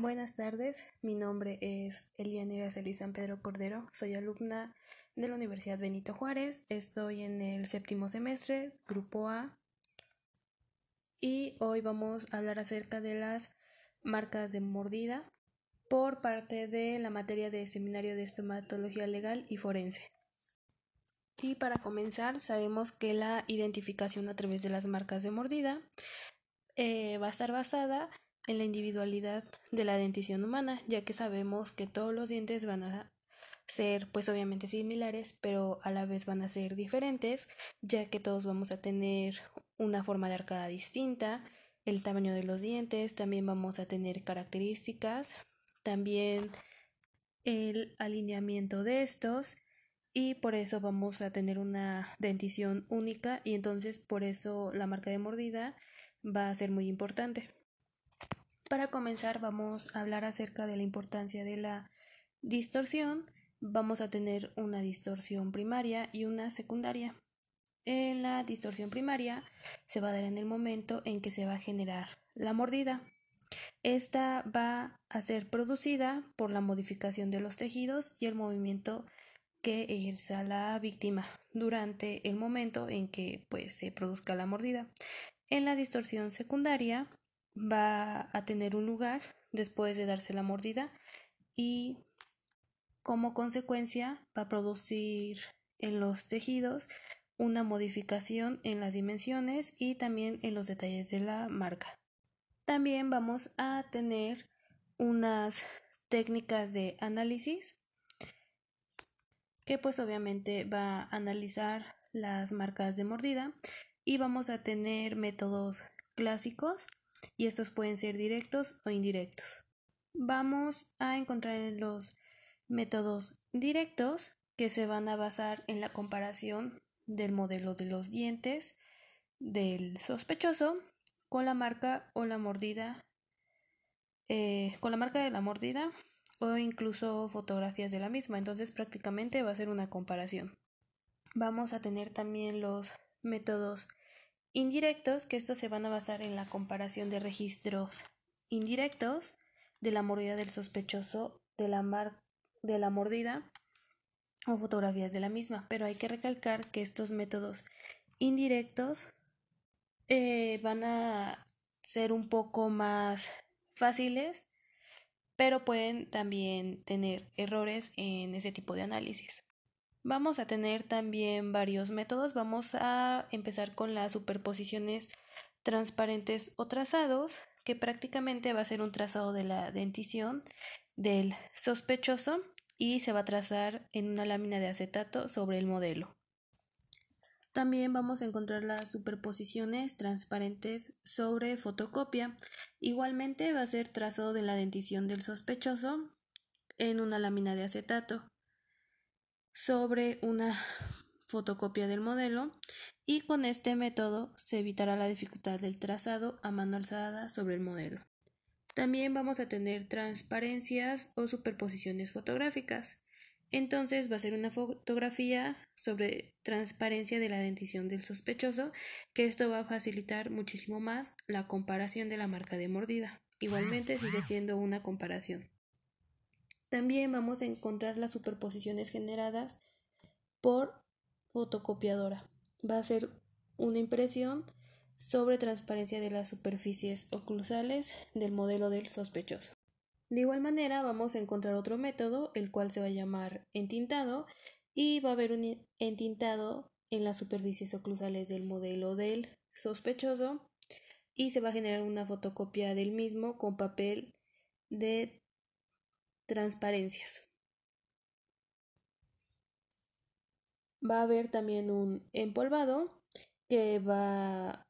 Buenas tardes, mi nombre es Celis San Pedro Cordero, soy alumna de la Universidad Benito Juárez, estoy en el séptimo semestre, grupo A, y hoy vamos a hablar acerca de las marcas de mordida por parte de la materia de Seminario de Estomatología Legal y Forense. Y para comenzar, sabemos que la identificación a través de las marcas de mordida eh, va a estar basada en la individualidad de la dentición humana, ya que sabemos que todos los dientes van a ser pues obviamente similares, pero a la vez van a ser diferentes, ya que todos vamos a tener una forma de arcada distinta, el tamaño de los dientes, también vamos a tener características, también el alineamiento de estos y por eso vamos a tener una dentición única y entonces por eso la marca de mordida va a ser muy importante. Para comenzar vamos a hablar acerca de la importancia de la distorsión. Vamos a tener una distorsión primaria y una secundaria. En la distorsión primaria se va a dar en el momento en que se va a generar la mordida. Esta va a ser producida por la modificación de los tejidos y el movimiento que ejerza la víctima durante el momento en que pues, se produzca la mordida. En la distorsión secundaria va a tener un lugar después de darse la mordida y como consecuencia va a producir en los tejidos una modificación en las dimensiones y también en los detalles de la marca. También vamos a tener unas técnicas de análisis que pues obviamente va a analizar las marcas de mordida y vamos a tener métodos clásicos y estos pueden ser directos o indirectos. Vamos a encontrar los métodos directos que se van a basar en la comparación del modelo de los dientes del sospechoso con la marca o la mordida eh, con la marca de la mordida o incluso fotografías de la misma entonces prácticamente va a ser una comparación vamos a tener también los métodos indirectos, que estos se van a basar en la comparación de registros indirectos de la mordida del sospechoso, de la, mar de la mordida o fotografías de la misma, pero hay que recalcar que estos métodos indirectos eh, van a ser un poco más fáciles, pero pueden también tener errores en ese tipo de análisis. Vamos a tener también varios métodos. Vamos a empezar con las superposiciones transparentes o trazados, que prácticamente va a ser un trazado de la dentición del sospechoso y se va a trazar en una lámina de acetato sobre el modelo. También vamos a encontrar las superposiciones transparentes sobre fotocopia. Igualmente va a ser trazado de la dentición del sospechoso en una lámina de acetato sobre una fotocopia del modelo y con este método se evitará la dificultad del trazado a mano alzada sobre el modelo. También vamos a tener transparencias o superposiciones fotográficas. Entonces va a ser una fotografía sobre transparencia de la dentición del sospechoso, que esto va a facilitar muchísimo más la comparación de la marca de mordida. Igualmente sigue siendo una comparación. También vamos a encontrar las superposiciones generadas por fotocopiadora. Va a ser una impresión sobre transparencia de las superficies oclusales del modelo del sospechoso. De igual manera vamos a encontrar otro método, el cual se va a llamar entintado, y va a haber un entintado en las superficies oclusales del modelo del sospechoso y se va a generar una fotocopia del mismo con papel de transparencias. Va a haber también un empolvado que va...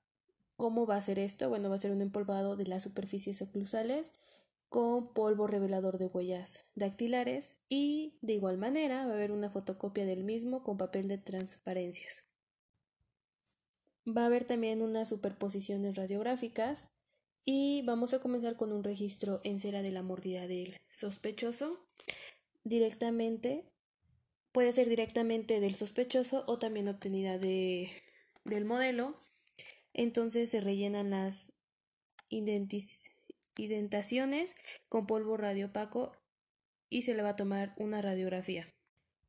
¿Cómo va a ser esto? Bueno, va a ser un empolvado de las superficies oclusales con polvo revelador de huellas dactilares y de igual manera va a haber una fotocopia del mismo con papel de transparencias. Va a haber también unas superposiciones radiográficas y vamos a comenzar con un registro en cera de la mordida del sospechoso. Directamente, puede ser directamente del sospechoso o también obtenida de, del modelo. Entonces se rellenan las indentaciones con polvo radiopaco y se le va a tomar una radiografía.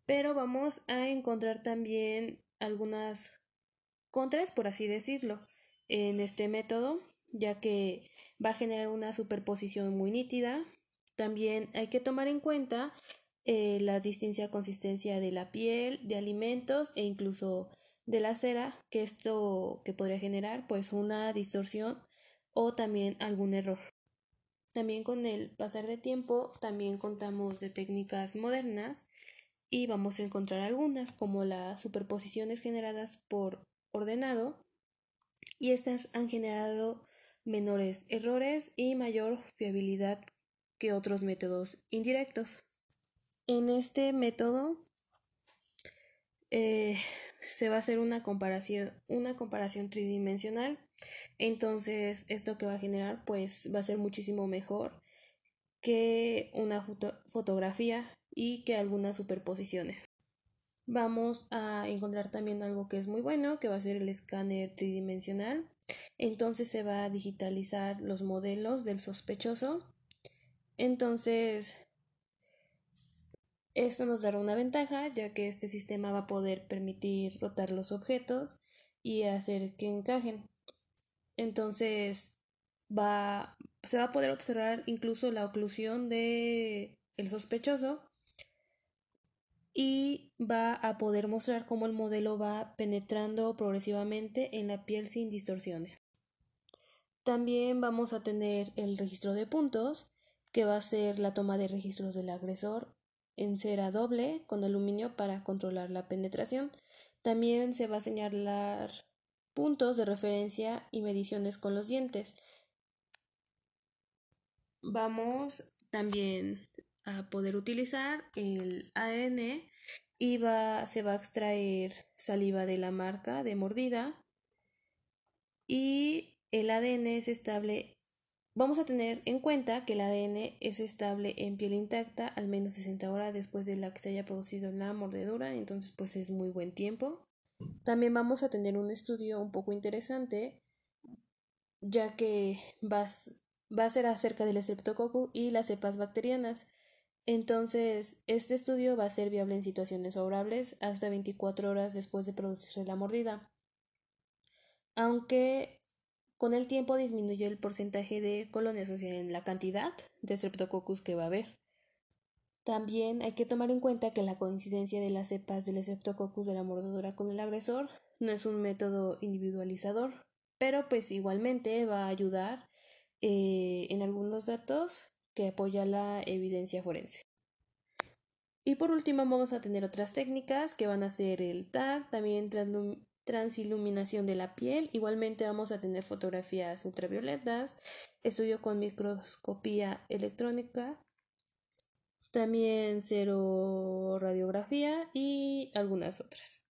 Pero vamos a encontrar también algunas contras, por así decirlo, en este método, ya que va a generar una superposición muy nítida. También hay que tomar en cuenta eh, la distinta consistencia de la piel, de alimentos e incluso de la cera, que esto que podría generar pues una distorsión o también algún error. También con el pasar de tiempo también contamos de técnicas modernas y vamos a encontrar algunas como las superposiciones generadas por ordenado y estas han generado menores errores y mayor fiabilidad que otros métodos indirectos. En este método eh, se va a hacer una comparación, una comparación tridimensional. Entonces, esto que va a generar, pues, va a ser muchísimo mejor que una fotografía y que algunas superposiciones. Vamos a encontrar también algo que es muy bueno, que va a ser el escáner tridimensional. Entonces se va a digitalizar los modelos del sospechoso. Entonces, esto nos dará una ventaja, ya que este sistema va a poder permitir rotar los objetos y hacer que encajen. Entonces, va, se va a poder observar incluso la oclusión de el sospechoso y va a poder mostrar cómo el modelo va penetrando progresivamente en la piel sin distorsiones. También vamos a tener el registro de puntos, que va a ser la toma de registros del agresor en cera doble con aluminio para controlar la penetración. También se va a señalar puntos de referencia y mediciones con los dientes. Vamos también a poder utilizar el ADN y se va a extraer saliva de la marca de mordida y el ADN es estable Vamos a tener en cuenta que el ADN es estable en piel intacta al menos 60 horas después de la que se haya producido la mordedura, entonces pues es muy buen tiempo. También vamos a tener un estudio un poco interesante, ya que va, va a ser acerca del Streptococcus y las cepas bacterianas. Entonces, este estudio va a ser viable en situaciones favorables hasta 24 horas después de producirse la mordida. Aunque con el tiempo disminuyó el porcentaje de colonias, o sea, en la cantidad de Streptococcus que va a haber. También hay que tomar en cuenta que la coincidencia de las cepas del Streptococcus de la mordedura con el agresor no es un método individualizador, pero pues igualmente va a ayudar eh, en algunos datos que apoya la evidencia forense. Y por último vamos a tener otras técnicas que van a ser el TAG, también transiluminación de la piel. Igualmente vamos a tener fotografías ultravioletas, estudio con microscopía electrónica, también cero radiografía y algunas otras.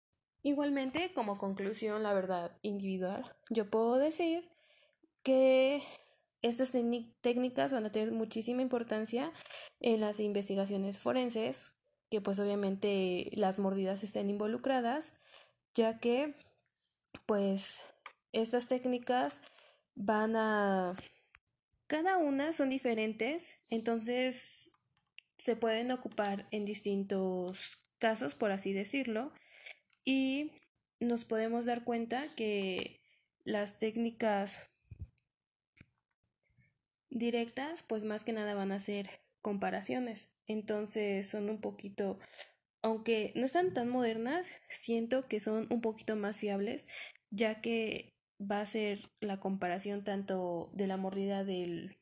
Igualmente, como conclusión, la verdad individual, yo puedo decir que estas técnicas van a tener muchísima importancia en las investigaciones forenses, que pues obviamente las mordidas estén involucradas, ya que pues estas técnicas van a... Cada una son diferentes, entonces se pueden ocupar en distintos casos, por así decirlo, y nos podemos dar cuenta que las técnicas directas, pues más que nada van a ser comparaciones, entonces son un poquito aunque no están tan modernas, siento que son un poquito más fiables, ya que va a ser la comparación tanto de la mordida del,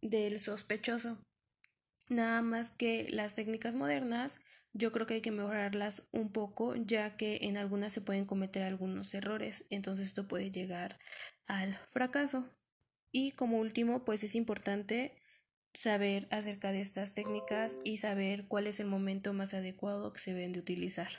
del sospechoso. Nada más que las técnicas modernas, yo creo que hay que mejorarlas un poco, ya que en algunas se pueden cometer algunos errores, entonces esto puede llegar al fracaso. Y como último, pues es importante saber acerca de estas técnicas y saber cuál es el momento más adecuado que se deben de utilizar.